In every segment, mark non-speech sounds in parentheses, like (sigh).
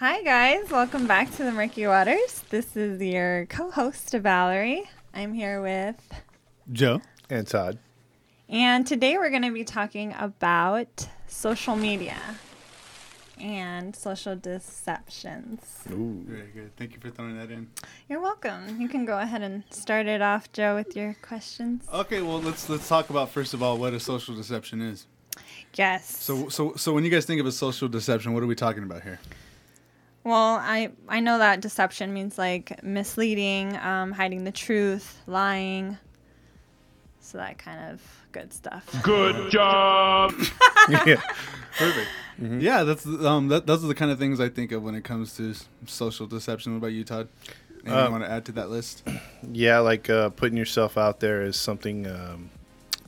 Hi, guys. Welcome back to the Murky Waters. This is your co host, Valerie. I'm here with. Joe. And Todd. And today we're going to be talking about social media and social deceptions. Ooh. Very good. Thank you for throwing that in. You're welcome. You can go ahead and start it off, Joe, with your questions. Okay, well let's let's talk about first of all what a social deception is. Yes. So so so when you guys think of a social deception, what are we talking about here? Well, I I know that deception means like misleading, um, hiding the truth, lying. So that kind of good stuff. Good job. (laughs) yeah. Perfect. Yeah, that's um that, those are the kind of things I think of when it comes to social deception. What about you, Todd? Anything you Um, want to add to that list? (clears throat) Yeah, like uh, putting yourself out there as something, um,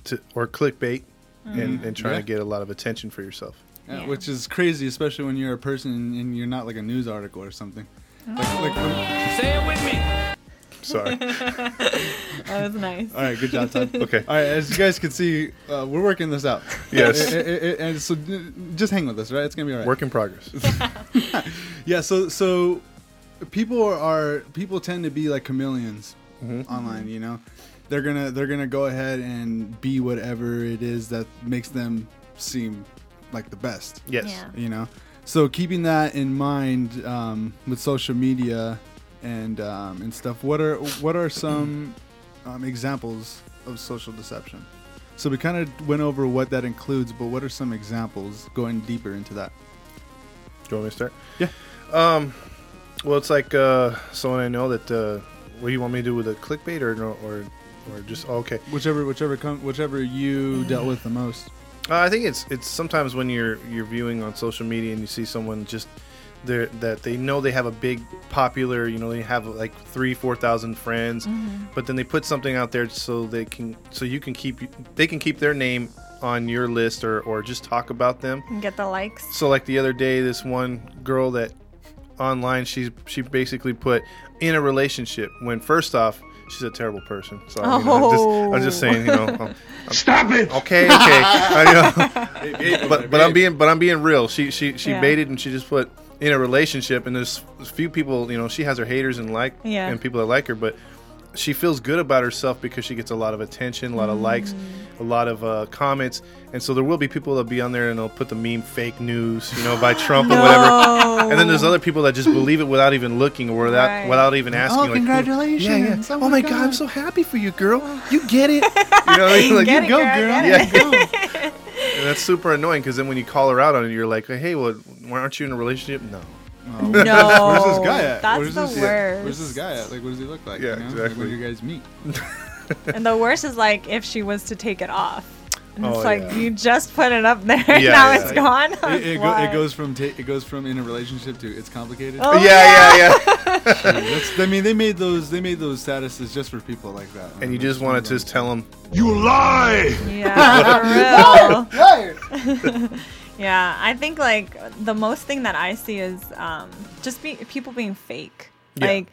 to, or clickbait, and, and trying Yeah. to get a lot of attention for yourself. Yeah, Yeah. Which is crazy, especially when you're a person and you're not like a news article or something. Like, like when- Say it with me. Sorry. (laughs) That was nice. all right, good job, Todd. (laughs) Okay. All right, as you guys can see, uh, we're working this out. Yes. And so just hang with us, right? It's gonna be all right. Work in progress. (laughs) Yeah. So so people are people tend to be like chameleons online. You know, they're gonna they're gonna go ahead and be whatever it is that makes them seem like the best. Yes. Yeah. You know, so keeping that in mind um, with social media and um, and stuff. What are what are some um, examples of social deception? So we kind of went over what that includes, but what are some examples going deeper into that? Do you want me to start? Yeah. Um, well, it's like uh, someone I know that. Uh, what do you want me to do with a clickbait or or or just oh, okay? Whichever, whichever, com- whichever you dealt with the most. Uh, I think it's it's sometimes when you're you're viewing on social media and you see someone just there that they know they have a big popular you know they have like three four thousand friends, but then they put something out there so they can so you can keep they can keep their name on your list or or just talk about them. And get the likes. So like the other day, this one girl that online she's she basically put in a relationship when first off. She's a terrible person. So you know, I'm, just, I'm just oh. saying, you know, I'm- Stop it. okay, okay. (laughs) I know but but I'm being but I'm being real. She she she Yeah. baited and she just put in a relationship and there's a few people you know she has her haters and like Yeah. and people that like her but she feels good about herself because she gets a lot of attention, a lot of likes, a lot of uh, comments, and so there will be people that'll be on there and they'll put the meme "fake news," you know, by Trump or whatever. And then there's other people that just believe it without even looking or without Right. without even asking. Oh, like, congratulations. Yeah, yeah. Oh Oh, my my god. God. I'm so happy for you, girl. You get it. (laughs) You know, like, Get you it, go, girl, girl. Yeah, go. (laughs) and that's super annoying because then when you call her out on it, you're like, hey, well, why aren't you in a relationship? No. Oh, No. Where's this guy at? That's Where's the this, worst. Where's this guy at? Like, what does he look like? Yeah, you know? Like, exactly. when do you guys meet? (laughs) And the worst is like if she was to take it off. And oh, it's Oh, like yeah. you just put it up there, Yeah, (laughs) now yeah. it's gone. It, it, go, it goes from ta- it goes from in a relationship to it's complicated. Oh, yeah, yeah, yeah. (laughs) That's, I mean, they made those they made those statuses just for people like that. and you just want to just tell them, You lie. Yeah, for real. Yeah, I think like the most thing that I see is um, just be people being fake. Yeah. Like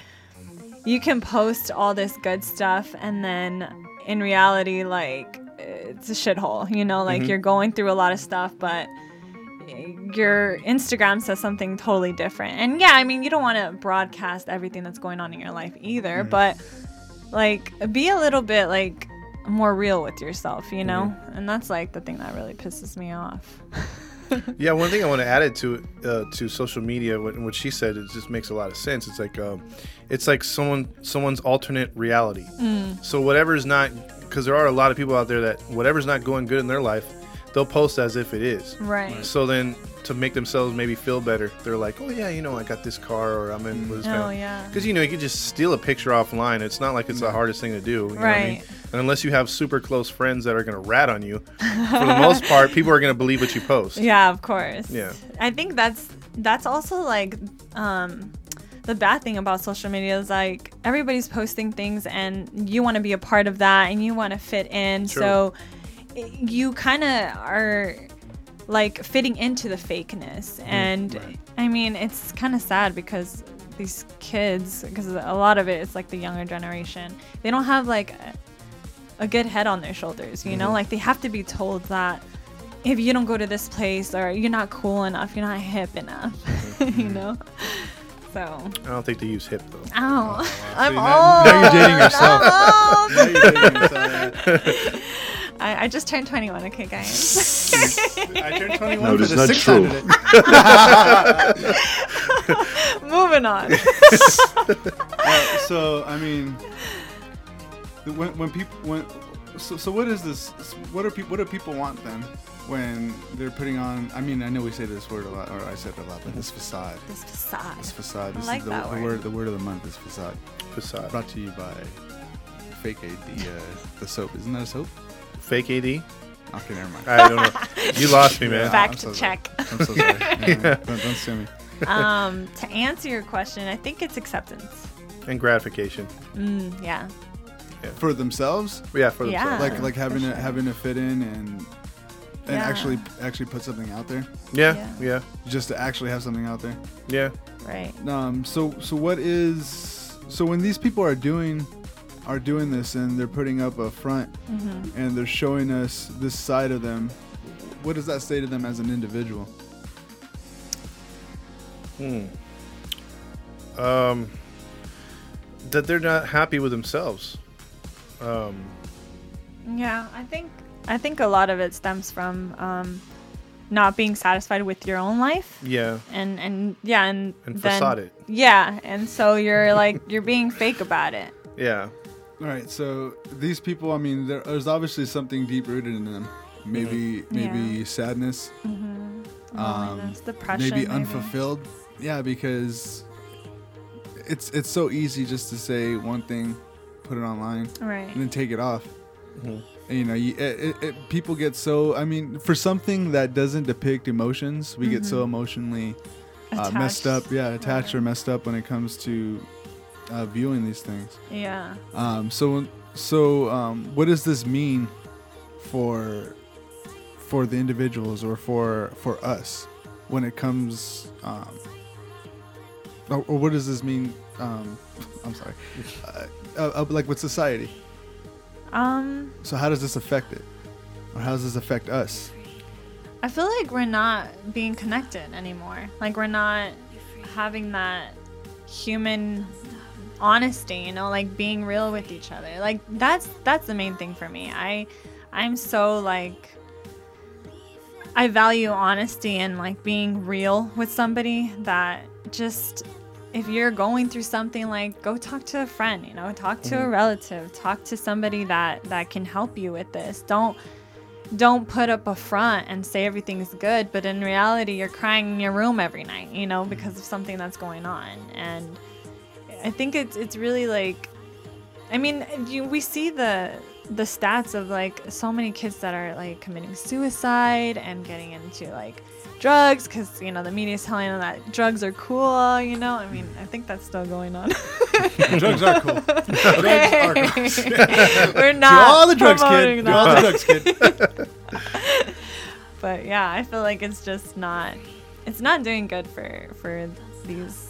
you can post all this good stuff, and then in reality, like it's a shithole. You know, like mm-hmm. you're going through a lot of stuff, but your Instagram says something totally different. And yeah, I mean, you don't want to broadcast everything that's going on in your life either, mm-hmm. but like be a little bit like more real with yourself, you know? Mm-hmm. And that's like the thing that really pisses me off. (laughs) (laughs) yeah. One thing I want to add it to uh, to social media, what, what she said, it just makes a lot of sense. It's like um, it's like someone someone's alternate reality. So whatever's not, because there are a lot of people out there that whatever's not going good in their life, they'll post as if it is. Right. So then, to make themselves maybe feel better, they're like, "Oh yeah, you know, I got this car, or I'm in with this Oh, family." yeah. Because you know, you can just steal a picture offline. It's not like it's the hardest thing to do. You know what I mean? Right. And unless you have super close friends that are gonna rat on you, for the most (laughs) part, people are gonna believe what you post. Yeah, of course. Yeah. I think that's that's also like um the bad thing about social media is like everybody's posting things and you want to be a part of that and you want to fit in. True. So i- you kind of are like fitting into the fakeness. Mm, and I mean, it's kind of sad because these kids, because a lot of it is like the younger generation, they don't have like a, a good head on their shoulders, you know? Mm-hmm. Like they have to be told that if you don't go to this place or you're not cool enough, you're not hip enough, (laughs) you mm-hmm. know? So, I don't think they use hip though. ow, oh, I'm See, old. now- now you're dating yourself. I'm old. (laughs) Now you're dating yourself, yeah. (laughs) I, I just turned 21. Okay, guys. (laughs) I turned (laughs) 21 No, for that's the not 600 true. (laughs) Moving on. Uh, so I mean, when when people when so so what is this? What are people what do people want then when they're putting on? I mean, I know we say this word a lot, or I said it a lot, but this facade, this facade. this facade. This like is the, that the word. word the word of the month is facade. Facade. Brought to you by Fake Aid, the uh, the soap. Isn't that a soap? Fake AD? Okay, never mind. I don't know. You lost me, man. Yeah. Fact I'm so check. I'm so sorry. (laughs) Yeah, Don't, don't sue me. um, to answer your question, I think it's acceptance. And gratification. Mm, yeah. For themselves, Yeah, for Yeah. themselves. like like having sure. to having to fit in and and Yeah. actually actually put something out there, yeah, Yeah. yeah, just to actually have something out there. yeah. Right. Um, so so what is so when these people are doing are doing this and they're putting up a front Mm-hmm. and they're showing us this side of them, what does that say to them as an individual? Hmm. Um, that they're not happy with themselves. Um, Yeah, I think I think a lot of it stems from um, not being satisfied with your own life, yeah, and and yeah, and and then, facade it. Yeah, and so you're like you're being fake about it. Yeah, All right, so these people, I mean, there, there's obviously something deep rooted in them. Maybe maybe Yeah. sadness, Loneliness, depression, maybe unfulfilled. Yeah, because it's it's so easy just to say one thing, put it online, Right. and then take it off. Mhm. And, you know, you, it, it, it, people get so. I mean, for something that doesn't depict emotions, we get so emotionally uh, messed Mm-hmm. Up. Yeah, attached Yeah. or messed up when it comes to uh, viewing these things. Yeah. Um, so, so um, what does this mean for for the individuals or for for us when it comes? Um, or, or what does this mean? Um, (laughs) I'm sorry, uh, uh, like with society. Um, So how does this affect it, or how does this affect us? I feel like we're not being connected anymore. Like we're not having that human honesty, you know, like being real with each other. Like that's that's the main thing for me. I I'm so like I value honesty and like being real with somebody that just if you're going through something like go talk to a friend, you know, talk to a mm-hmm. relative, talk to somebody that that can help you with this. Don't don't put up a front and say everything's good, but in reality, you're crying in your room every night, you know, because of something that's going on. And I think it's it's really like, I mean, you, we see the the stats of like so many kids that are like committing suicide and getting into like drugs because you know the media is telling them that drugs are cool. You know, I mean, I think that's still going on. (laughs) Drugs are cool. (laughs) drugs are cool. (laughs) We're Do not all the drugs, kid. Do all the drugs, kid. but yeah, I feel like it's just not it's not doing good for for these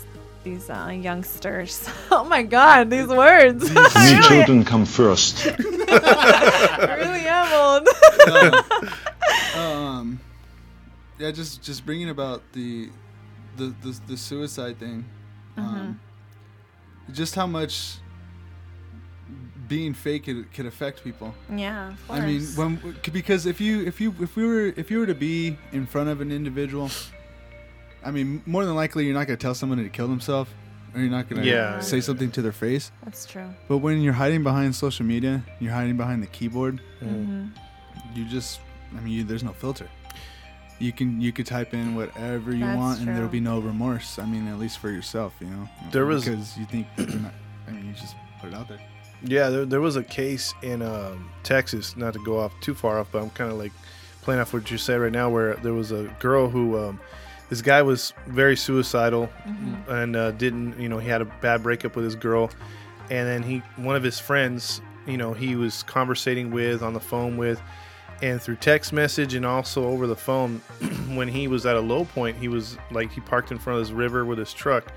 these uh, youngsters. (laughs) Oh my god, these words. Me (laughs) really, children come first. I (laughs) really am old. um, yeah, just just bringing about the the the, the suicide thing. Um, just how much being fake could, could affect people. yeah, of I mean, when because if you if you if we were if you were to be in front of an individual, I mean, more than likely you're not gonna tell someone to kill themselves, or you're not gonna Yeah. say something to their face. that's true. But when you're hiding behind social media, you're hiding behind the keyboard. hmm You just, I mean, you, there's no filter. You can you could type in whatever you That's want, and there'll true. be no remorse. I mean, at least for yourself, you know. There was- because you think that you're not. I mean, you just put it out there. Yeah, there, there was a case in um, Texas, not to go off too far off, but I'm kind of like playing off what you said right now, where there was a girl who, um, this guy was very suicidal and uh, didn't, you know, he had a bad breakup with his girl. And then he, one of his friends, you know, he was conversating with on the phone with, and through text message and also over the phone, (clears throat) when he was at a low point, he was like, he parked in front of this river with his truck.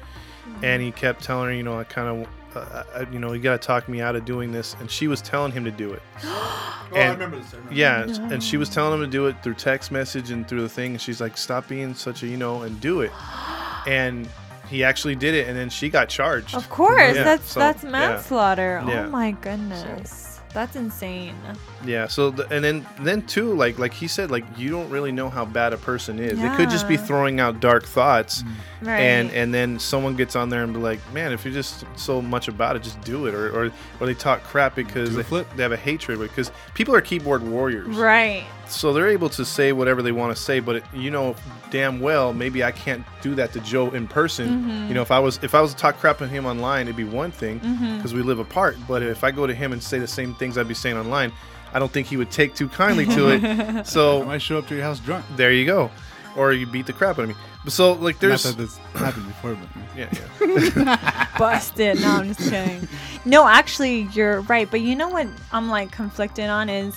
And he kept telling her, you know, I kind of, uh, I, you know, you got to talk me out of doing this, and she was telling him to do it. (gasps) Oh, And- this. I remember. Yeah, and she was telling him to do it through text message and through the thing, and she's like, "Stop being such a, you know, and do it." (gasps) And he actually did it, and then she got charged. Of course, Yeah, that's so, that's manslaughter. Yeah. Oh my goodness. That's insane. Yeah. So the, and then then too, like like he said, like you don't really know how bad a person is. They could just be throwing out dark thoughts, Right. and and then someone gets on there and be like, man, if you're just so much about it, just do it, or or, or they talk crap because they, flip. they have a hatred because people are keyboard warriors. right. so they're able to say whatever they want to say but it, you know damn well maybe i can't do that to joe in person Mm-hmm. you know if i was if i was to talk crap on him online it'd be one thing Mm-hmm. because we live apart but if i go to him and say the same things i'd be saying online i don't think he would take too kindly to it (laughs) I so might show up to your house drunk. there you go or you beat the crap out of me but so like there's Not that this happened before, but (laughs) yeah, yeah. (laughs) Busted. No, I'm just kidding. No, actually, you're right. But you know what I'm like conflicted on is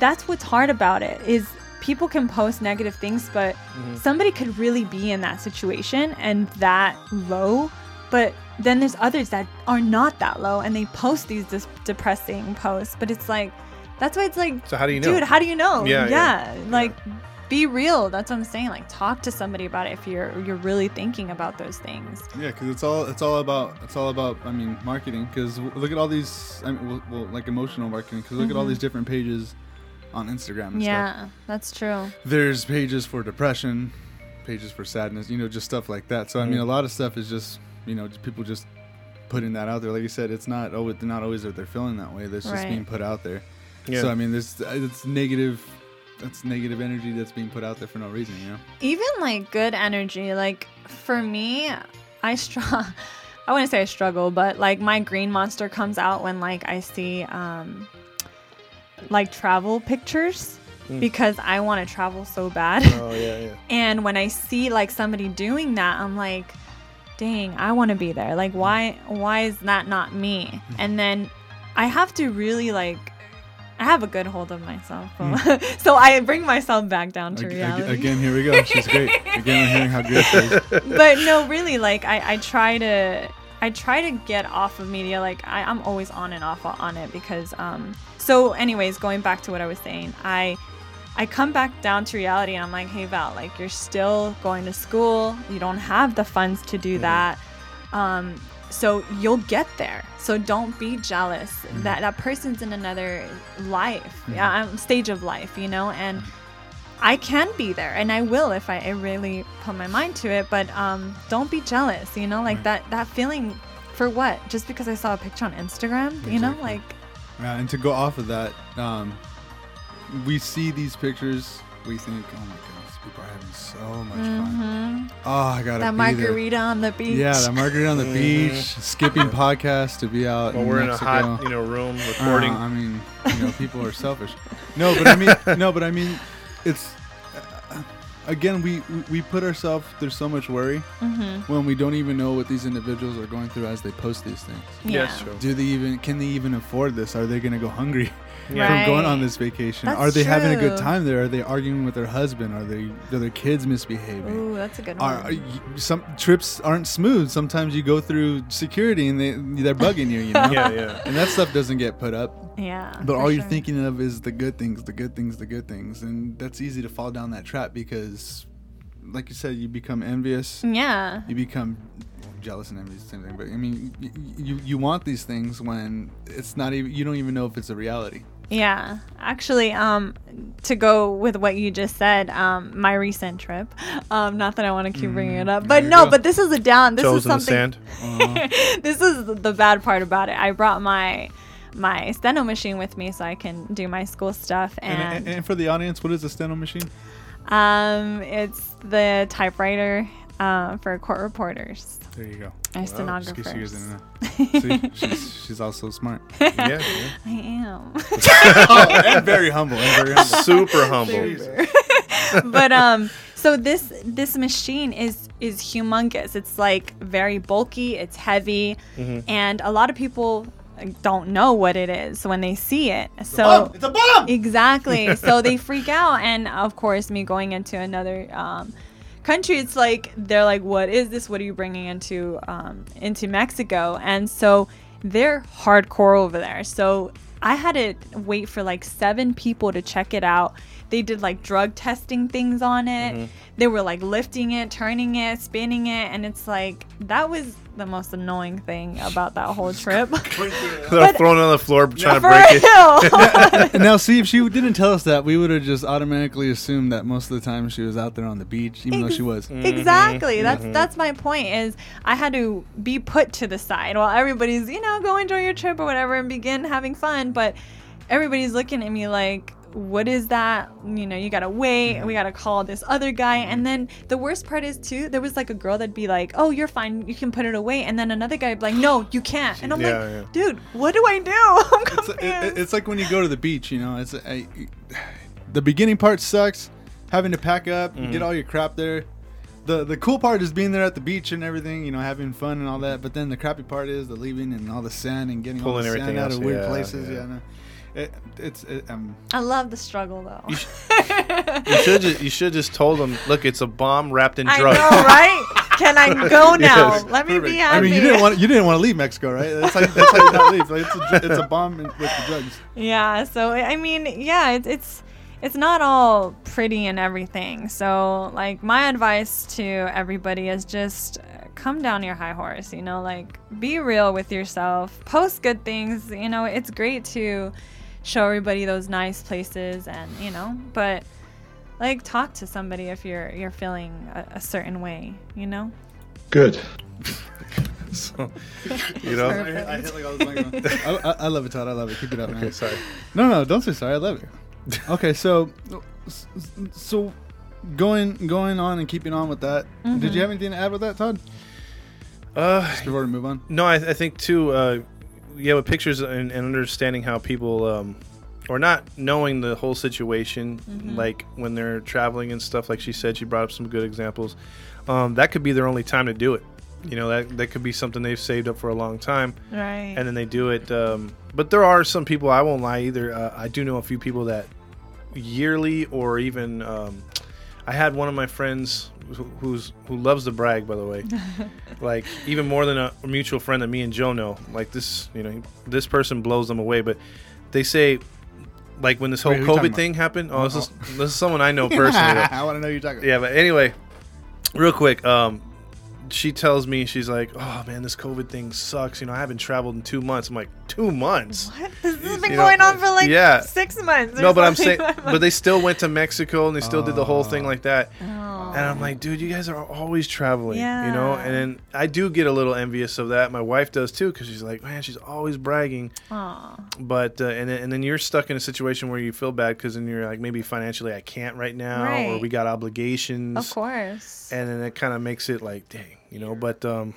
that's what's hard about it is people can post negative things, but Mm-hmm. somebody could really be in that situation and that low. But then there's others that are not that low and they post these dis- depressing posts. But it's like, that's why it's like, so how do you know dude, how do you know? Yeah, yeah, like be real. That's what I'm saying. Like talk to somebody about it if you're you're really thinking about those things. yeah, because it's all it's all about it's all about I mean marketing. Because look at all these I mean well, well like emotional marketing. Because look at all these different pages on Instagram. And Mm-hmm. Yeah, stuff. that's true. There's pages for depression, pages for sadness. You know, just stuff like that. So I mean, a lot of stuff is just you know people just putting that out there. Like you said, it's not always not always that they're feeling that way. That's just Right. being put out there. yeah So I mean, this it's negative. That's negative energy that's being put out there for no reason. You know. Even like good energy, like for me, I struggle. (laughs) I wouldn't say I struggle, but like my green monster comes out when like I see um like travel pictures because I want to travel so bad. oh yeah yeah (laughs) And when I see like somebody doing that, I'm like, dang, I want to be there. Like, mm-hmm. why, why is that not me? Mm-hmm. And then I have to really like, I have a good hold of myself, mm. (laughs) so I bring myself back down to reality. Again, here we go. She's great. Again, hearing how good she is. (laughs) but no, really, like I, I try to I try to get off of media. Like I, I'm always on and off on it because um so anyways, going back to what I was saying, I I come back down to reality and I'm like, hey Val, like you're still going to school, you don't have the funds to do that. Um so you'll get there. So don't be jealous that that person's in another life, yeah, um, stage of life, you know, and I can be there and I will if I, I really put my mind to it. But um, don't be jealous, you know, like that that feeling for what? Just because I saw a picture on Instagram, you know, like Yeah, and to go off of that, um, we see these pictures. We think, oh my goodness, people are having so much fun. Oh, I gotta that be margarita on the beach. Yeah, that margarita on the (laughs) beach, skipping podcasts to be out. well in we're Mexico. in a hot you know room Uh, recording I mean, you know, (laughs) people are selfish. No, but I mean, no, but I mean, it's uh, again, we we put ourselves. There's so much worry Mm-hmm. when we don't even know what these individuals are going through as they post these things. yeah, Yeah. true Do they even? Can they even afford this? Are they gonna go hungry? Yeah. from going on this vacation? That's are they having a good time there? Are they arguing with their husband? Are they are their kids misbehaving? Ooh, that's a good one. Are, are you- some trips aren't smooth. Sometimes you go through security and they they're bugging you, you know. (laughs) yeah yeah And that stuff doesn't get put up. yeah. But for all you're sure. thinking of is the good things, the good things, the good things, and that's easy to fall down that trap because, like you said, you become envious. Yeah. You become jealous and envy the same thing. But I mean, you, you you want these things when it's not even. You don't even know if it's a reality. Yeah, actually, um, to go with what you just said, um, my recent trip. Um, not that I want to keep bringing it up, but no, go. but this is a down. This toes is something. (laughs) this is the- bad part about it. I brought my my steno machine with me so I can do my school stuff, And, and, and, and for the audience, what is a steno machine? um, it's the typewriter uh, for court reporters There you go. and Just in case stenographers. didn't. (laughs) See, she's, she's also smart. (laughs) yeah, yeah. I am. (laughs) oh, and very humble. And very humble. super humble but um so this this machine is is humongous it's like very bulky it's heavy and a lot of people don't know what it is when they see it so it's a bomb. exactly so they freak out and of course me going into another um country it's like they're like what is this? What are you bringing into um into mexico? And so they're hardcore over there. So I had to wait for like seven people to check it out. They did like drug testing things on it. Mm-hmm. They were like lifting it, turning it, spinning it, and it's like that was the most annoying thing about that whole trip. (laughs) They're throwing it on the floor (laughs) trying to break it. real. And (laughs) now, see, if she didn't tell us that, we would have just automatically assumed that most of the time she was out there on the beach, even though she was. Mm-hmm. Exactly. That's that's my point. Is I had to be put to the side while everybody's you know go enjoy your trip or whatever and begin having fun, but everybody's looking at me like. What is that? You know, you gotta wait. We gotta call this other guy. And then the worst part is too, there was like a girl that'd be like, "Oh, you're fine. You can put it away." And then another guy would be like, "No, you can't." And I'm Yeah, like, yeah. "Dude, what do I do?" (laughs) I'm It's, it- it's like when you go to the beach, you know. It's I, the beginning part sucks, having to pack up, and Mm-hmm. get all your crap there. The the cool part is being there at the beach and everything, you know, having fun and all that. But then the crappy part is the leaving and all the sand and getting all the sand everything out else, of weird yeah, places. yeah. Yeah, no. It, it's it, um, I love the struggle though. You (laughs) should just, you should just told them, look, it's a bomb wrapped in drugs. I know, right? Can I (laughs) go now? Yes, Let me be perfect. happy. I mean, you didn't want you didn't want to leave Mexico, right? That's how, that's how you not leave. Like, it's, a, it's a bomb with the drugs. Yeah, so I mean, yeah, it's it's it's not all pretty and everything. So like my advice to everybody is just uh, come down your high horse, you know, like be real with yourself. Post good things, you know, it's great to show everybody those nice places and, you know, but like talk to somebody if you're you're feeling a, a certain way, you know? Good. (laughs) So, (laughs) you know. Perfect. I, I hit like all this (laughs) I, I, I love it, Todd. I love it. Keep it up, man. Sorry. No, no, don't say sorry. I love it. Okay, so so going going on and keeping on with that. Did you have anything to add with that, Todd? Uh, Before we move on. No, I, I think too. Uh, yeah, with pictures and, and understanding how people, um, or not knowing the whole situation, like when they're traveling and stuff. Like she said, she brought up some good examples. Um, that could be their only time to do it. You know, that that could be something they've saved up for a long time, Right. and then they do it. Um, but there are some people. I won't lie either. Uh, I do know a few people that yearly or even. Um, I had one of my friends who, who's who loves to brag, by the way. (laughs) like even more than a mutual friend that me and Joe know. Like this, you know, this person blows them away. But they say, like when this whole Wait, who you talking COVID about? thing happened. Oh, this is this is someone I know (laughs) personally. I want to know you're talking. Yeah, but anyway, real quick, um, she tells me she's like, "Oh man, this COVID thing sucks. You know, I haven't traveled in two months." I'm like, two months? what? This has been You know, going on for like yeah. six months. No, but I'm saying, (laughs) but they still went to Mexico and they still did the whole thing Oh. like that. Oh. And I'm like, dude, you guys are always traveling, you know. And then I do get a little envious of that. My wife does too, because she's like, man, she's always bragging. But uh, and then, and then you're stuck in a situation where you feel bad because then you're like, maybe financially I can't right now, or we got obligations. Of course. And then it kind of makes it like, dang, you know. But um,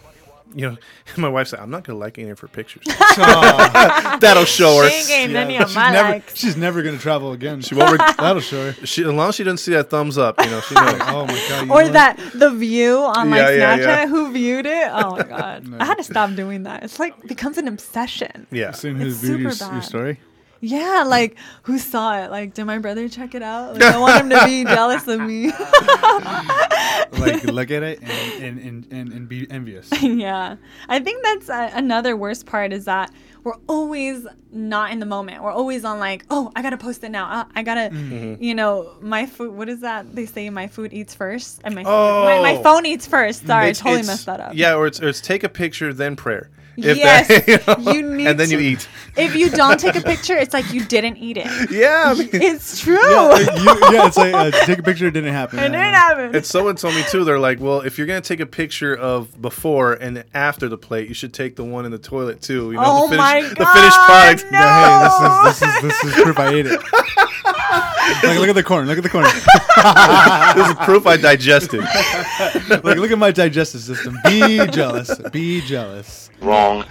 you know, (laughs) my wife's like, I'm not gonna like any of her pictures. (laughs) (laughs) That'll show her. She ain't getting any of she's my never likes. she's never gonna travel again. She won't. Reg- That'll show her. she, as long as she doesn't see that thumbs up, you know, she knows. Oh my god. you Or know that the view on like Yeah, yeah, Snapchat, yeah. who viewed it? Oh my god, No. I had to stop doing that. It's like becomes an obsession. yeah. Seen who's It's viewed your, your bad. story? Yeah, like who saw it? Like, did my brother check it out? Like, I want him to be (laughs) jealous of me. (laughs) Like (laughs) look at it and and, and, and, and be envious. yeah, I think that's uh, another worst part is that we're always not in the moment. We're always on like, oh, I gotta post it now. Uh, I gotta, Mm-hmm. you know, my food. What is that? They say my food eats first, and my Oh. my, my phone eats first. Sorry, It's- I totally messed that up. Yeah, or it's, or it's take a picture then prayer. Yes, (laughs) know, you need and then you eat. If you don't take a (laughs) picture, it's like you didn't eat it. Yeah, (laughs) I mean, It's true. yeah, you, yeah, it's like uh, take a picture. It didn't happen. it didn't happen. and someone told me too. They're like, well, if you're gonna take a picture of before and after the plate, you should take the one in the toilet too. You know, oh the finished, my the finished product. No. Hey, this is this is this is proof I ate it. (laughs) like, look at the corn. Look at the corn. (laughs) this is proof I digested. (laughs) like, look at my digestive system. Be jealous. Be jealous. Wrong.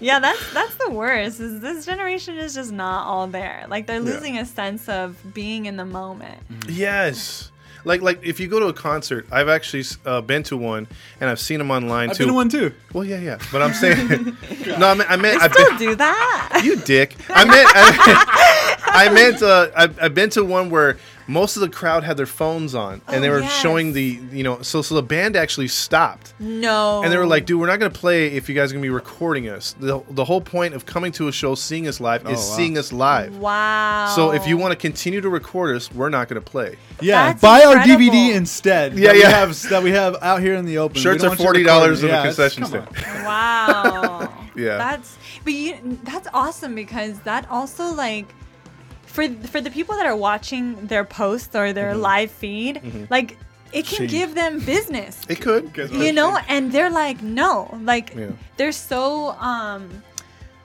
Yeah, that's that's the worst. Is this generation is just not all there. Like they're losing a sense of being in the moment. yes. Like, like if you go to a concert, I've actually uh, been to one, and I've seen them online I've too. been to one too. Well, yeah, yeah. But I'm saying, no, I meant, I meant, I've Still been, do that. you dick. I meant, I, (laughs) I meant, uh, I've, I've been to one where most of the crowd had their phones on and they Oh, were yes. showing the you know so so the band actually stopped No. and they were like dude we're not going to play if you guys are going to be recording us the, the whole point of coming to a show seeing us live is Oh, wow. seeing us live Wow. so if you want to continue to record us we're not going to play Yeah, That's buy our. DVD instead. Yeah, that yeah. We have, that we have out here in the open. Shirts are don't want you recording. $40 in the Yeah, it's- concession stand. Wow. (laughs) Yeah. That's but you that's awesome because that also like for for the people that are watching their posts or their live feed, like it can Shade. give them business. it could you know, and they're like, no, like Yeah. they're so um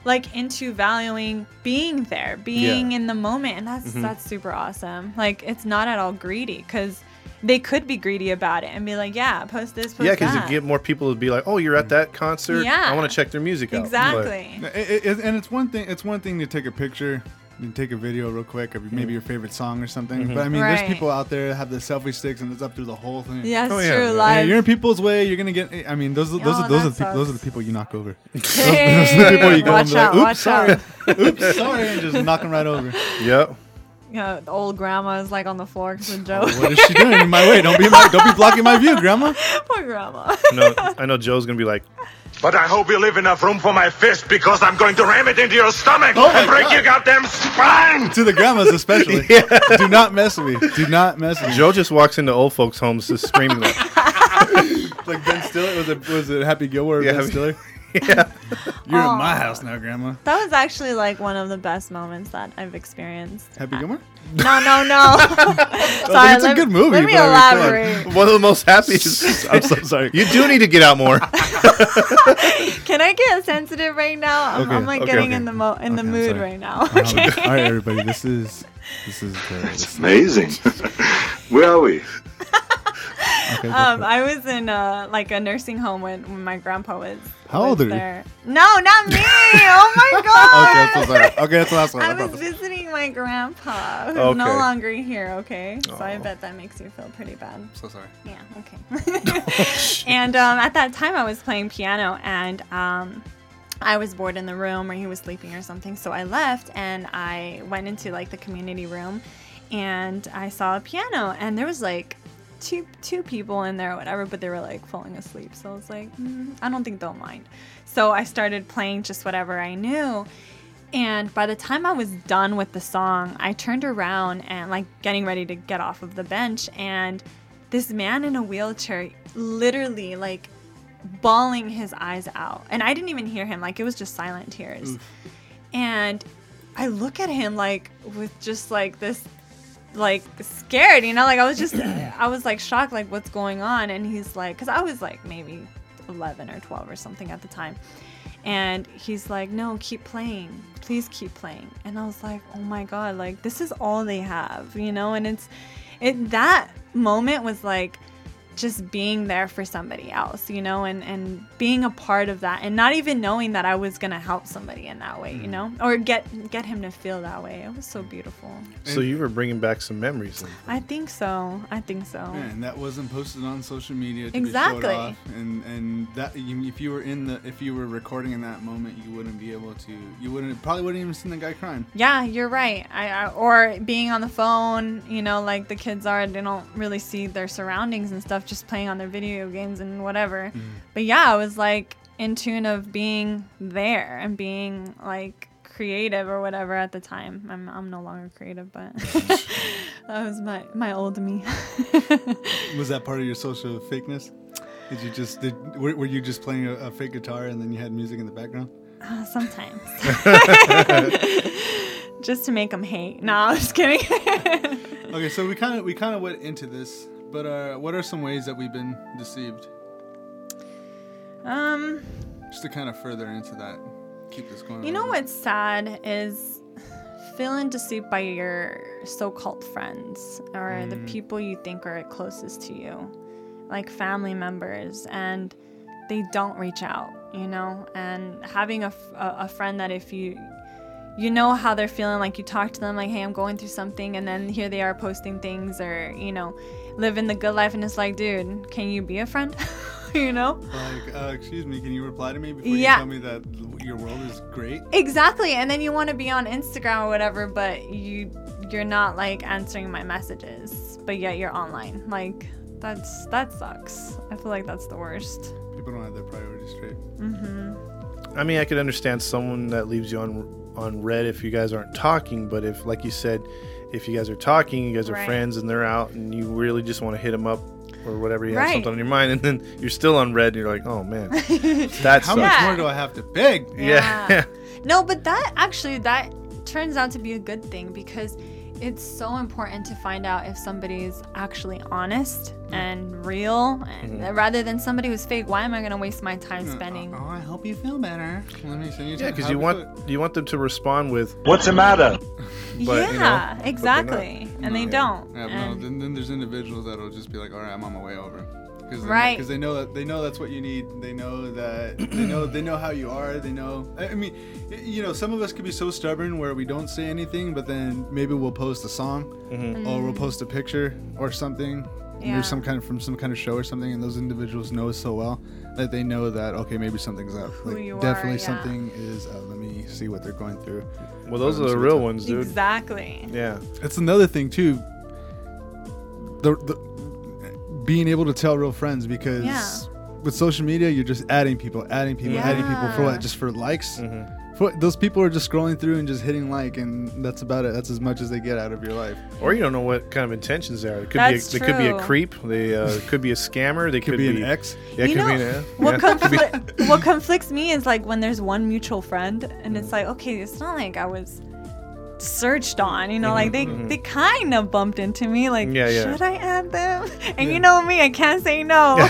like into valuing being there, being Yeah. Mm-hmm. in the moment, and that's that's super awesome. Like it's not at all greedy because they could be greedy about it and be like, yeah, post this, post yeah because you get more people to be like oh you're at that concert Yeah. i want to check their music out exactly. It- it- and it's one thing. It's one thing to take a picture and take a video real quick of maybe your favorite song or something. Mm-hmm. But I mean, Right. there's people out there that have the selfie sticks and it's up through the whole thing. Yeah, it's Oh, yeah. true. Yeah, Yeah, Live. you're in people's way. You're gonna get. I mean, those are those Oh, are those are the people. Those are the people you knock over. (laughs) Hey, Those are the people you go and watch like, out, "Oops, watch sorry, out. (laughs) oops, sorry," and just knock them right over. yep You know, the old grandma is like on the floor because of Joe. What is she doing in my way? Don't be my, don't be blocking my view, Grandma. (laughs) Poor grandma. no i know joe's going to be like But I hope you leave enough room for my fist because I'm going to ram it into your stomach Oh and break God. your goddamn spine! To the grandmas especially. (laughs) Do not mess with me. Do not mess with me. joe just walks into old folks homes just screaming that (laughs) like Ben Stiller was it was it Happy Gilmore? or Yeah, Ben Stiller. (laughs) yeah (laughs) You're in my house now, Grandma. That was actually like one of the best moments that I've experienced. Happy Gilmore. No, no, no. (laughs) Sorry, it's a let- good movie, Let me but I mean, elaborate. one of the most happiest (laughs) I'm so sorry. you do need to get out more Can I get sensitive right now? I'm, Okay, I'm like okay, getting okay. in the mo- in the Okay, I'm mood right now. Um, Okay. all right, everybody. This is this is the. This, Amazing. Where are we? Okay, Um. I was in uh, like a nursing home when, when my grandpa was. How was old are you? there. No, not me. Oh my (laughs) god. okay, I'm so sorry. Okay, that's the last one. I I was visiting my grandpa, who's Okay. no longer here. Okay, so I Oh. bet that makes you feel pretty bad. So sorry. Yeah. Okay. (laughs) (laughs) and um, at that time, I was playing piano, and um, I was bored in the room, or he was sleeping or something. So I left, and I went into like the community room, and I saw a piano, and there was like two two people in there, or whatever, but they were like falling asleep. So I was like, mm, I don't think they'll mind. So I started playing just whatever I knew. And by the time I was done with the song, I turned around and like getting ready to get off of the bench and this man in a wheelchair literally like bawling his eyes out. And I didn't even hear him, like it was just silent tears. And I look at him like with just like this like scared, you know, like I was just I was like shocked like what's going on and he's like cuz I was like maybe 11 or 12 or something at the time. And he's like, "No, keep playing. Please keep playing." And I was like, "Oh my god, like this is all they have." You know, and it's it that moment was like just being there for somebody else, you know, and and being a part of that and not even knowing that I was going to help somebody in that way, you mm. know, or get get him to feel that way. It was so beautiful. so you were bringing back some memories then. I think so. I think so. Yeah, and that wasn't posted on social media to Exactly. be off. And and that if you were in the if you were recording in that moment, you wouldn't be able to. You wouldn't probably wouldn't even seen the guy crying. Yeah, you're right. I, I or being on the phone, you know, like the kids are, they don't really see their surroundings and stuff, just playing on their video games and whatever. But yeah, I was like in tune of being there and being like creative or whatever at the time. I'm I'm no longer creative, but (laughs) that was my my old me. (laughs) Was that part of your social fakeness? Did you just did were, were you just playing a, a fake guitar and then you had music in the background? Uh, sometimes. (laughs) just to make them hate. No, I'm just kidding. Okay, so we kind of we kind of went into this, but uh, what are some ways that we've been deceived? um Just to kind of further into that, keep this going. You a know what's sad is feeling deceived by your so-called friends or the people you think are closest to you, like family members, and they don't reach out. You know, and having a a friend that if you you know how they're feeling like you talk to them like hey i'm going through something and then here they are posting things or you know living the good life and it's like dude can you be a friend (laughs) you know Like, uh, excuse me, can you reply to me before Yeah. you tell me that your world is great? Exactly. And then you want to be on Instagram or whatever, but you you're not like answering my messages, but yet you're online. Like that's that sucks. I feel like that's the worst. People don't have their priorities straight. Mhm. I mean, I could understand someone that leaves you on on read if you guys aren't talking, but if, like you said, if you guys are talking, you guys are Right. friends, and they're out, and you really just want to hit them up or whatever, you have something on your mind, and then you're still on read, and you're like, oh man, (laughs) that's How Yeah. much more do I have to beg? yeah. (laughs) No, but that actually that turns out to be a good thing because it's so important to find out if somebody's actually honest and real and Mm-hmm. rather than somebody who's fake why am i going to waste my time spending Oh, I hope you feel better. Let me send you. Yeah, because you want feel. you want them to respond with What's the matter? (laughs) but, you know, yeah but they're not. exactly and they No. don't Yeah, no. Then, then there's individuals that'll just be like, "All right, I'm on my way over," because Right. because they know that they know that's what you need. They know that they know they know how you are. They know. I I mean, you know, some of us could be so stubborn where we don't say anything, but then maybe we'll post a song, or we'll post a picture or something. Mm. Yeah. There's some kind of from some kind of show or something, and those individuals know us so well that they know that okay, maybe something's up. Who Like, you are, definitely yeah. something is up. Let me see what they're going through. well, those Um, are the real it's- ones, dude. exactly Yeah, That's another thing too. The, the being able to tell real friends because Yeah. with social media you're just adding people, adding people, adding people for Yeah. what? Just for likes. Mm-hmm. For, those people are just scrolling through and just hitting like, and that's about it. That's as much as they get out of your life. or you don't know what kind of intentions they are. It could That's be a, they could be a creep. They uh, (laughs) could be a scammer. They Could, be, an ex. Yeah, you could know, be an what, yeah, could confli- what conflicts me is like when there's one mutual friend and it's like okay it's not like i was searched on you know like they they kind of bumped into me like Mm-hmm, Yeah, yeah. should i add them (laughs) and you know me i can't say no (laughs)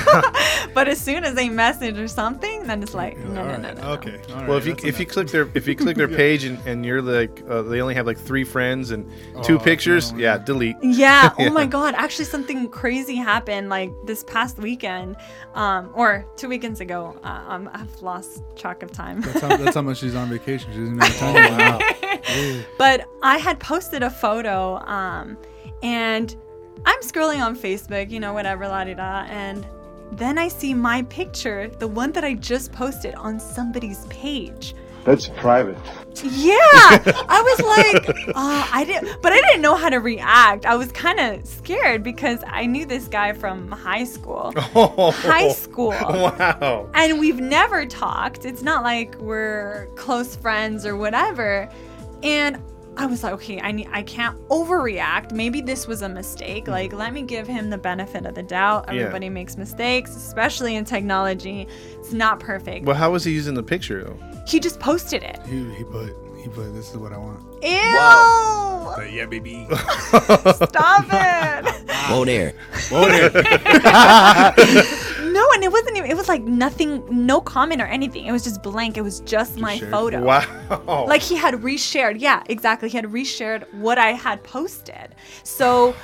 (laughs) but as soon as they message or something then it's like no no no no, no. Okay. all Well, right, if you that's if you click their if you click their page and, and you're like uh, they only have like three friends and two Oh, pictures, no, yeah, yeah. delete. Yeah. Oh my God. Actually, something crazy happened like this past weekend, um, or two weekends ago. Uh, um, I've lost track of time. that's, how, that's how much she's on vacation. She doesn't have time. Wow. but I had posted a photo, um, and I'm scrolling on Facebook, you know, whatever, la di da, and then I see my picture, the one that I just posted, on somebody's page. That's private. Yeah, (laughs) I was like, uh, I didn't, but I didn't know how to react. I was kind of scared because I knew this guy from high school. (laughs) High school. Wow. And we've never talked. It's not like we're close friends or whatever. And I was like, okay, I need, I can't overreact. Maybe this was a mistake. Mm-hmm. Like, let me give him the benefit of the doubt. Yeah. Everybody makes mistakes, especially in technology. It's not perfect. Well, how was he using the picture though? He just posted it. He, he put he put this is what I want. Ew! yeah, baby. (laughs) Stop it! Whoa there. No, and it wasn't even. It was like nothing, no comment or anything. It was just blank. It was just my shared. photo. Wow. Like he had reshared. Yeah, exactly. He had reshared what I had posted. So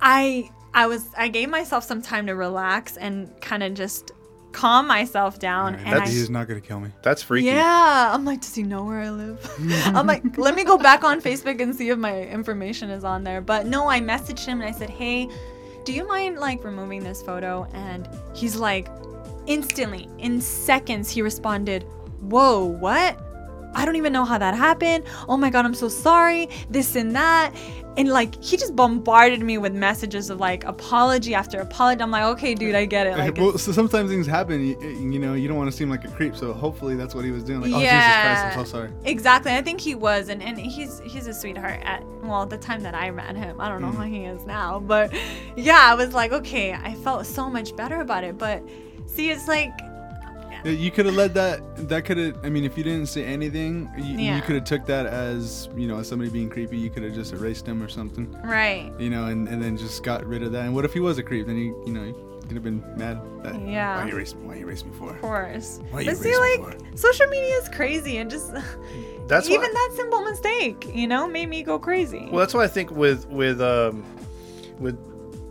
I I was I gave myself some time to relax and kind of just calm myself down. and I, He's not gonna kill me. That's freaky. yeah, I'm like, does he know where I live? (laughs) I'm like, let me go back on Facebook and see if my information is on there. But no, I messaged him and I said, hey, do you mind like removing this photo? And he's like, instantly, in seconds, he responded, whoa, what? I don't even know how that happened. Oh my God, I'm so sorry. This and that. And like, he just bombarded me with messages of like apology after apology. I'm like, okay, dude, I get it. Like, well, so sometimes things happen. You, you know, you don't want to seem like a creep. So hopefully that's what he was doing. Like, oh Jesus Christ, I'm so sorry. Exactly. I think he was, and, and he's he's a sweetheart at well the time that I met him. I don't know mm. how he is now, but yeah, I was like, okay, I felt so much better about it. But see, it's like Yeah, You could have led that. That could have. I mean, if you didn't say anything, you, Yeah. you could have took that as you know, as somebody being creepy. You could have just erased him or something. right. You know, and, and then just got rid of that. And what if he was a creep? Then you you know you could have been mad. That, Yeah. Why you erased me? Why you erased me for? Of course. Why you But see, erase me like social media is crazy, and just (laughs) That's even why- that simple mistake, you know, made me go crazy. Well, that's why I think with with um, with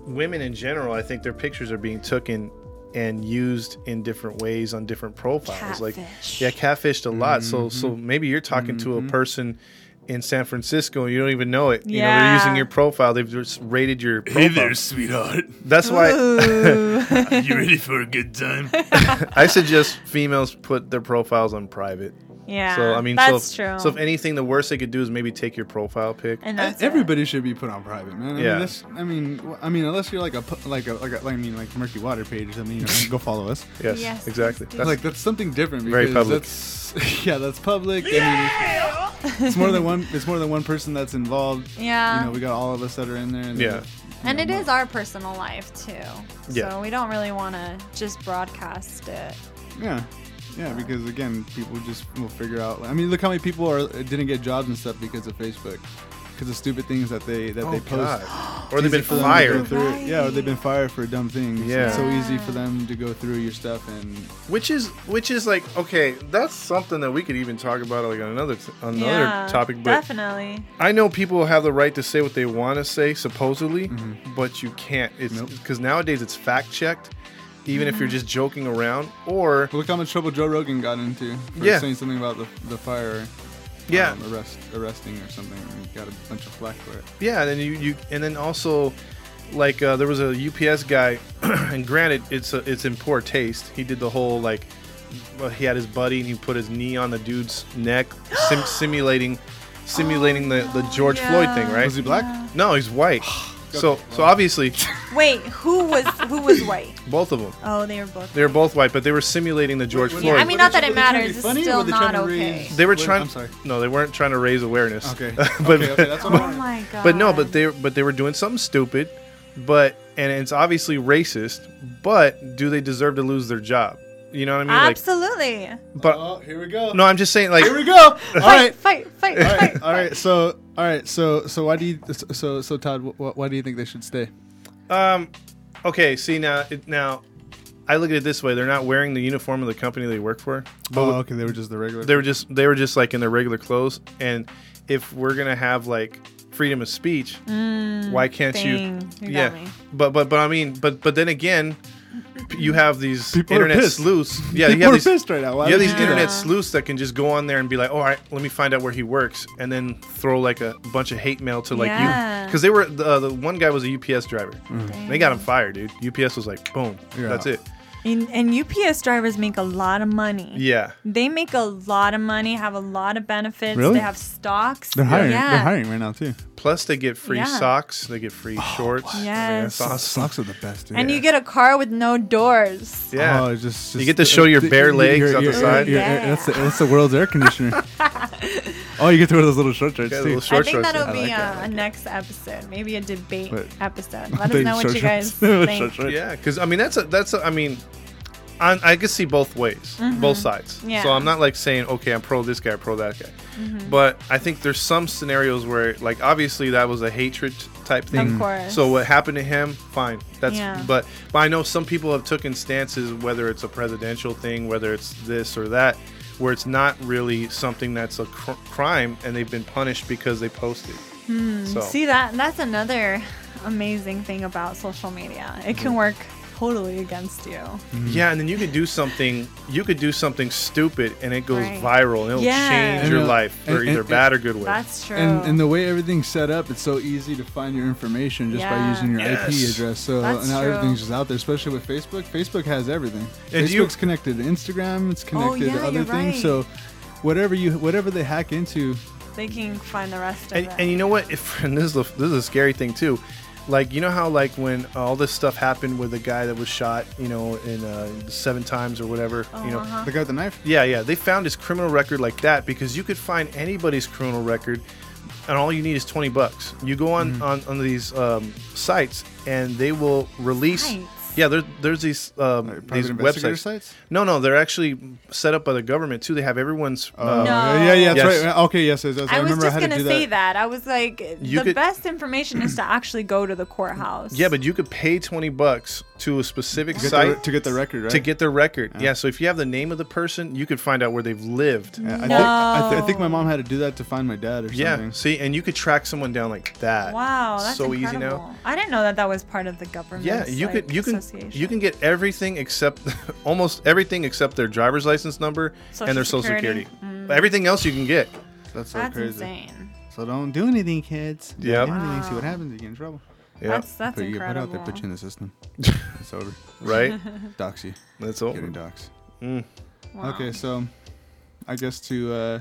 women in general, I think their pictures are being taken and used in different ways on different profiles. Like yeah, catfished a lot. So so mm-hmm. maybe you're talking to a mm-hmm. person in San Francisco and you don't even know it. You know, they're using your profile. They've just rated your (laughs) profile. sweetheart. That's why (laughs) you ready for a good time? (laughs) I suggest females put their profiles on private. Yeah, So I mean, that's so, true. So if anything, the worst they could do is maybe take your profile pic. and that's it. Everybody should be put on private, man. I Yeah. Mean, that's, I mean, w- I mean, unless you're like a pu- like a like I mean like murky water page I mean, you know, go follow us. (laughs) Yes, Yes, exactly. That's like that's something different because Very public. that's (laughs) yeah, that's public. I mean, it's more than one. It's more than one person that's involved. Yeah. You know, we got all of us that are in there. And Yeah. then, And you it know, is our personal life too. Yeah. So we don't really want to just broadcast it. Yeah. Yeah, because again, people just will figure out. I mean, look how many people are didn't get jobs and stuff because of Facebook, because of stupid things that they that oh they post. god, or they've been Easy for them to go fired, through it. Yeah, or they've been fired for dumb things. Yeah. It's so easy for them to go through your stuff and which is which is like okay, that's something that we could even talk about like on another another yeah, topic. But definitely. I know people have the right to say what they want to say, supposedly, Mm-hmm. but you can't. It's because nowadays it's fact checked, even if you're just joking around, or look how much trouble Joe Rogan got into for Yeah. saying something about the the fire. yeah, um, arrest arresting or something. And he got a bunch of flack for it. yeah. And then you, you and then also, like uh, there was a UPS guy, (clears throat) and granted, it's a, it's in poor taste. He did the whole like, well, he had his buddy and he put his knee on the dude's neck, (gasps) sim- simulating, simulating the the George Floyd thing, right? Was he black? No, he's white. (sighs) So so obviously (laughs) Wait, who was who was (laughs) white? both of them. Oh, they were both. They were both white, but they were simulating the George Were- were Floyd. I mean, not that it were they trying to be matters, it's funny, still were they not trying to okay. raise- they were trying. I'm sorry. No, they weren't trying to raise awareness. Okay. (laughs) but okay, okay, that's what Oh my god. but no, but they but they were doing something stupid, but and it's obviously racist. But do they deserve to lose their job? You know what I mean? absolutely. Like, but Oh, here we go. no, I'm just saying like Here we go. All right. Fight, fight, All fight. right. All right. So, all right. So, so why do you? So, so Todd, wh- why do you think they should stay? Um, okay. See now, it, now, I look at it this way: they're not wearing the uniform of the company they work for. Oh, okay. They were just the regular. They were just they were just like in their regular clothes. And if we're gonna have like freedom of speech, why can't Mm, Dang, you? you yeah. me. But but but I mean, but but then again, you have these People internet sleuths. (laughs) Yeah, People you have are these. pissed right now. Why You have would these do that? internet sleuths that can just go on there and be like, "Oh, all right, let me find out where he works," and then throw like a bunch of hate mail to like Yeah. you, because they were the, uh, the one guy was a UPS driver. Mm. They got him fired, dude. UPS was like, "Boom, You're that's it." And, and UPS drivers make a lot of money. Yeah, They make a lot of money, have a lot of benefits. Really? They have stocks. They're hiring. Yeah. They're hiring right now too. plus they get free Yeah. socks, they get free oh, shorts. I Yes. that's awesome. Socks are the best. Dude. And you get a car with no doors. Yeah. Oh, it's just, You get to show your bare legs your- out the side. Yeah. That's the, that's the world's air conditioner. (laughs) oh, you get to wear those little short shorts Yeah, too. little I think shorts. that'll I be like a, that. a next episode, maybe a debate What? episode. Let (laughs) us know what you guys shorts. (laughs) Think. Yeah, because I mean that's a that's a, I mean, I, I can see both ways, both sides. Mm-hmm. Yeah. So I'm not like saying okay, I'm pro this guy, pro that guy. Mm-hmm. But I think there's some scenarios where like obviously that was a hatred type thing. Of course. So what happened to him? Fine. That's Yeah. but but I know some people have taken stances whether it's a presidential thing, whether it's this or that. Where it's not really something that's a cr- crime, and they've been punished because they posted. so Hmm. See that? That's another amazing thing about social media. It Mm-hmm. can work totally against you. Yeah, and then you could do something. You could do something stupid, and it goes Right. viral, and it'll Yeah. change And, your uh, life for and- either and- bad or good way. That's true. And, and the way everything's set up, it's so easy to find your information just by using your IP address. So That's now true. everything's just out there, especially with Facebook. Facebook has everything. And do you- Facebook's connected to Instagram. It's connected Oh, yeah, to other you're things. right. So whatever you whatever they hack into, they can find the rest of and, it. and you know what? If (laughs) and this is a, this is a scary thing too. Like you know how like when all this stuff happened with the guy that was shot, you know, in uh, seven times or whatever, you know. uh-huh. the guy with the knife. Yeah, yeah. They found his criminal record like that because you could find anybody's criminal record, and all you need is twenty bucks. You go on Mm-hmm. on, on these um, sites, and they will release. Sites? Yeah, there, there's these um, these websites. sites? No, no, they're actually set up by the government too. They have everyone's. Oh, Uh, No. yeah, yeah, that's Yes. right. Okay, yes, yes, yes. I, I was just I had gonna to do say that. that. I was like, You the could- best information is to actually go to the courthouse. yeah, but you could pay twenty bucks to a specific To site the, to get the record, right? to get their record. Yeah. so if you have the name of the person, you could find out where they've lived. Yeah, I, think, I, th- I think my mom had to do that to find my dad or Yeah, something. see, and you could track someone down like that. Wow, that's so incredible. easy now. I didn't know that that was part of the government. Yeah, you like, could you can you can get everything except (laughs) almost everything except their driver's license number Social and their social Security. security. Mm. Everything else you can get. That's so That's crazy. insane. So don't do anything, kids. Don't Yep. do anything. See what Wow. happens. You get in trouble. Yeah, That's that's Put you get put out there. Put you in the system. (laughs) it's over. right. (laughs) Dox you. That's Getting over. docs. Mm. Wow. Okay, so I guess to uh,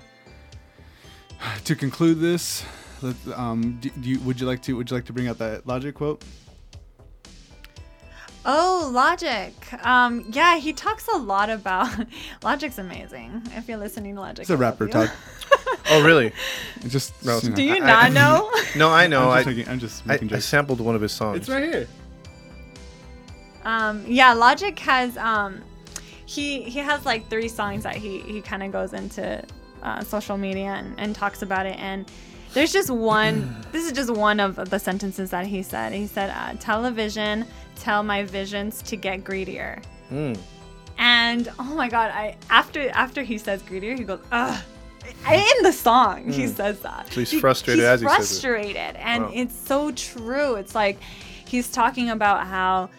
to conclude this, let, um, do, do you, would you like to would you like to bring out that logic quote? Oh, Logic. Um, yeah, he talks a lot about (laughs) Logic's amazing. If you're listening to Logic, It's a rapper talk. Oh, really? (laughs) It just No, you know, Do you I- not know? (laughs) No, I know. I'm just I, making, I'm just I, making I jokes. sampled one of his songs. it's right here. um, yeah, Logic has um, he he has like three songs that he he kind of goes into uh, social media and, and talks about it and. There's just one. (clears throat) this is just one of the sentences that he said. He said, uh, "Television, tell my visions to get greedier." Mm. And oh my god, I after after he says greedier, he goes, ugh. In the song, he says that. Hmm. So he's He- frustrated he's as he says it. frustrated, and Wow. it's so true. It's like he's talking about how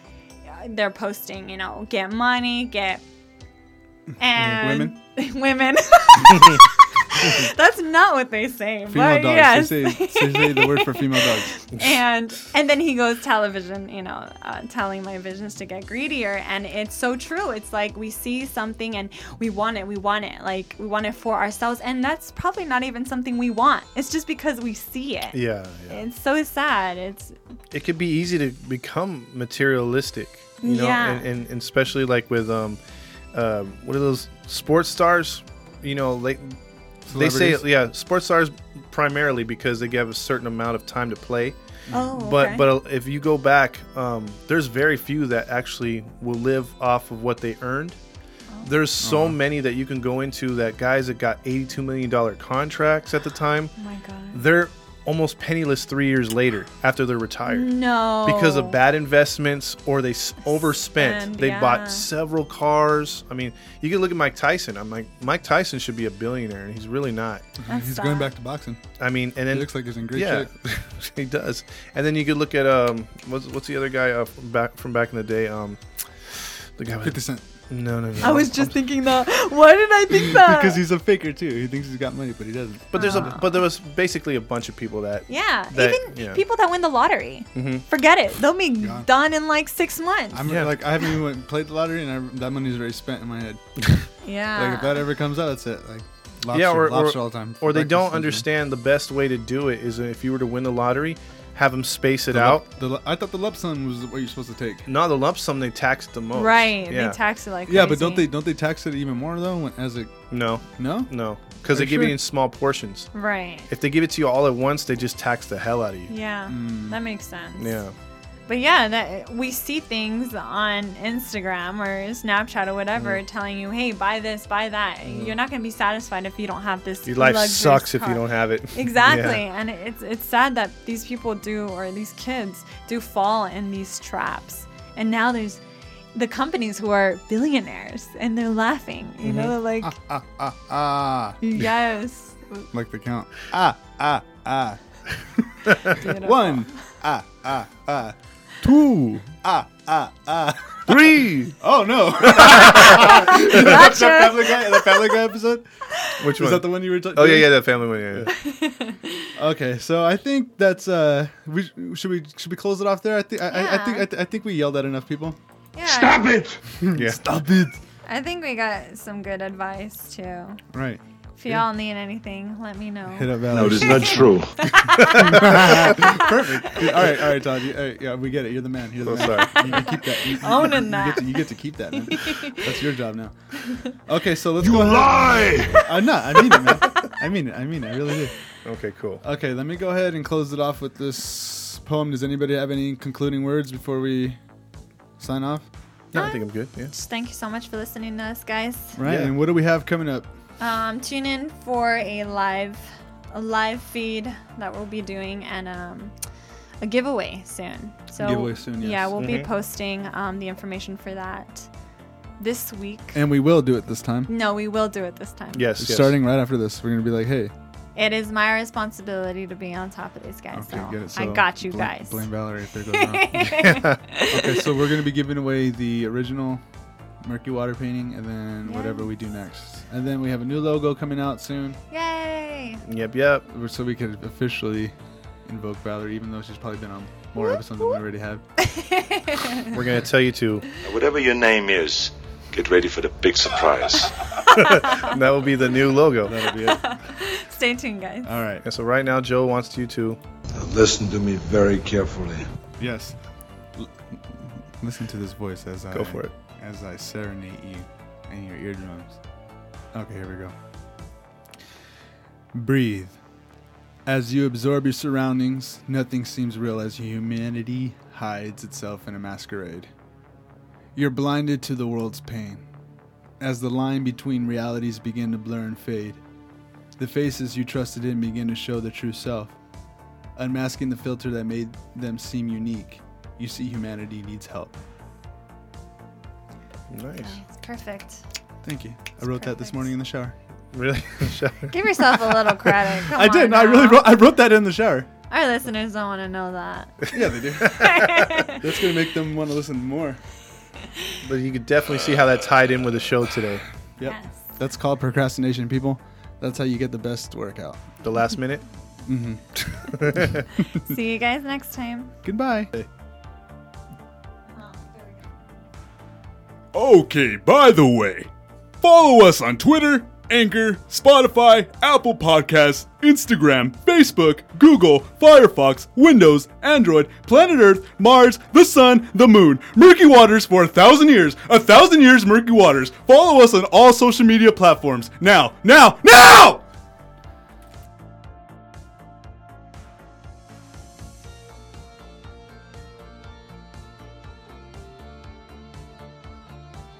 they're posting, you know, get money, get and (laughs) women. Women. (laughs) That's not what they say. Female but dogs. Yes. They, say, they say the word for female dogs. (laughs) and and then he goes television you know uh, telling my visions to get greedier and it's so true it's like we see something and we want it we want it like we want it for ourselves and that's probably not even something we want it's just because we see it Yeah, yeah. it's so sad it's It could be easy to become materialistic, you know, Yeah. and, and, and especially like with um, uh, what are those sports stars? You know, like they say, yeah, sports stars primarily because they have a certain amount of time to play. oh But okay. but uh, if you go back, um, there's very few that actually will live off of what they earned. Oh. There's so many that you can go into that guys that got 82 million dollar contracts at the time, oh my god they're almost penniless three years later after they're retired no because of bad investments or they s- overspent. Spend, they yeah. bought several cars. I mean, you can look at Mike Tyson. I'm like, Mike Tyson should be a billionaire, and he's really not. That's He's going back to boxing. I mean, and He then looks like he's in great yeah, shape. (laughs) he does. And then you could look at um, what's what's the other guy uh, from back from back in the day? Um, the guy with 50 Cent. No, no, no. i was just thinking that why did i think (laughs) that because he's a faker too. He thinks he's got money, but he doesn't. But there's a but there was basically a bunch of people that yeah that- even yeah. people that win the lottery Mhm. forget it they'll be Yeah. done in like six months I'm Yeah. like I haven't even went, played the lottery, and I, that money's already spent in my head. (laughs) yeah Like if that ever comes out, that's it. Like lobster, yeah, or, lobster or, all the time. or they Breakfast, don't lunch, understand the best way to do it is if you were to win the lottery, have them space it The out. lump- the I thought the lump sum was what you're supposed to take. Not the lump sum they taxed the most. Right, Yeah. they tax it like Yeah, but don't they don't they tax it even more though? When, as a No, no, no, because they you give sure? you in small portions. Right. If they give it to you all at once, they just tax the hell out of you. Yeah, Mm. that makes sense. Yeah. But yeah, that we see things on Instagram or Snapchat or whatever Mm. telling you, "Hey, buy this, buy that." You're not gonna be satisfied if you don't have this. Your life luxurious sucks if you don't have it. (laughs) Exactly, Yeah. and it's it's sad that these people do or these kids do fall in these traps. And now there's the companies who are billionaires and they're laughing. You know, they're like, ah ah ah, yes. (laughs) like the count. Ah ah ah. (laughs) One. Ah ah ah. Two. Ah ah ah. Three. Oh no! (laughs) the Gotcha. Family Guy, the Family Guy episode. Which Is one? that the one you were talking? oh yeah, yeah, the family one. Yeah, yeah. (laughs) Okay, so I think that's uh, we should we should we close it off there? I think I, I, I think I, th- I think we yelled at enough people. Yeah. Stop it! yeah. (laughs) Stop it! I think we got some good advice too. Right, If y'all need anything, let me know. hit up (laughs) No, it is not true. (laughs) (laughs) Perfect. all right, all right, Todd. You, all right, yeah, we get it. You're the man. You're the So man. sorry. You, you keep that. You, you- Owning you that. Get to, you get to keep that. Man. That's your job now. Okay, so let's You go ahead. lie! I'm not. I mean it, man. I mean it. I mean it. I really do. Okay, cool. Okay, let me go ahead and close it off with this poem. Does anybody have any concluding words before we sign off? Yeah, I think I'm good. Yeah. Just thank you so much for listening to us, guys. Right. Yeah. And what do we have coming up? Um, tune in for a live, a live feed that we'll be doing and um, a giveaway soon. So Giveaway soon, Yeah, yes. we'll Mhm. be posting um, the information for that this week. And we will do it this time. No, we will do it this time. Yes. yes. Starting right after this, we're gonna be like, hey, It is my responsibility to be on top of these guys. okay, so get it. I got you blame, guys. Blame Valerie if there goes (laughs) wrong. (laughs) okay, so we're gonna be giving away the original murky water painting, and then whatever we do next, and then we have a new logo coming out soon, Yay! Yep. Yep. so we could officially invoke Valerie, even though she's probably been on more episodes than we already have. (laughs) We're gonna tell you to Whatever your name is, Get ready for the big surprise. (laughs) that will be the new logo. That'll be it. (laughs) Stay tuned, guys. All right. And so right now, Joe wants you to. Listen to me very carefully. Yes. L- listen to this voice as I Go for it. As I serenade you in your eardrums. Okay, here we go. Breathe. As you absorb your surroundings, nothing seems real as humanity hides itself in a masquerade. You're blinded to the world's pain. As the line between realities begin to blur and fade, the faces you trusted in begin to show the true self. Unmasking the filter that made them seem unique, you see humanity needs help. Nice. It's perfect. Thank you. I wrote that this morning in the shower. Really? (laughs) (laughs) Give yourself a little credit. (laughs) Come I did. on I really wrote. I wrote that in the shower. Our listeners don't want to know that. Yeah, they do. That's gonna make them want to listen more. but you could definitely see how that tied in with the show today. Yep. Yes. That's called procrastination, people. That's how you get the best workout. The last minute. Mm-hmm. See you guys next time. Goodbye. Okay, by the way, follow us on Twitter, Anchor, Spotify, Apple Podcasts, Instagram, Facebook, Google, Firefox, Windows, Android, Planet Earth, Mars, the Sun, the Moon, Murky Waters for a thousand years, a thousand years Murky Waters. Follow us on all social media platforms. Now, now, now!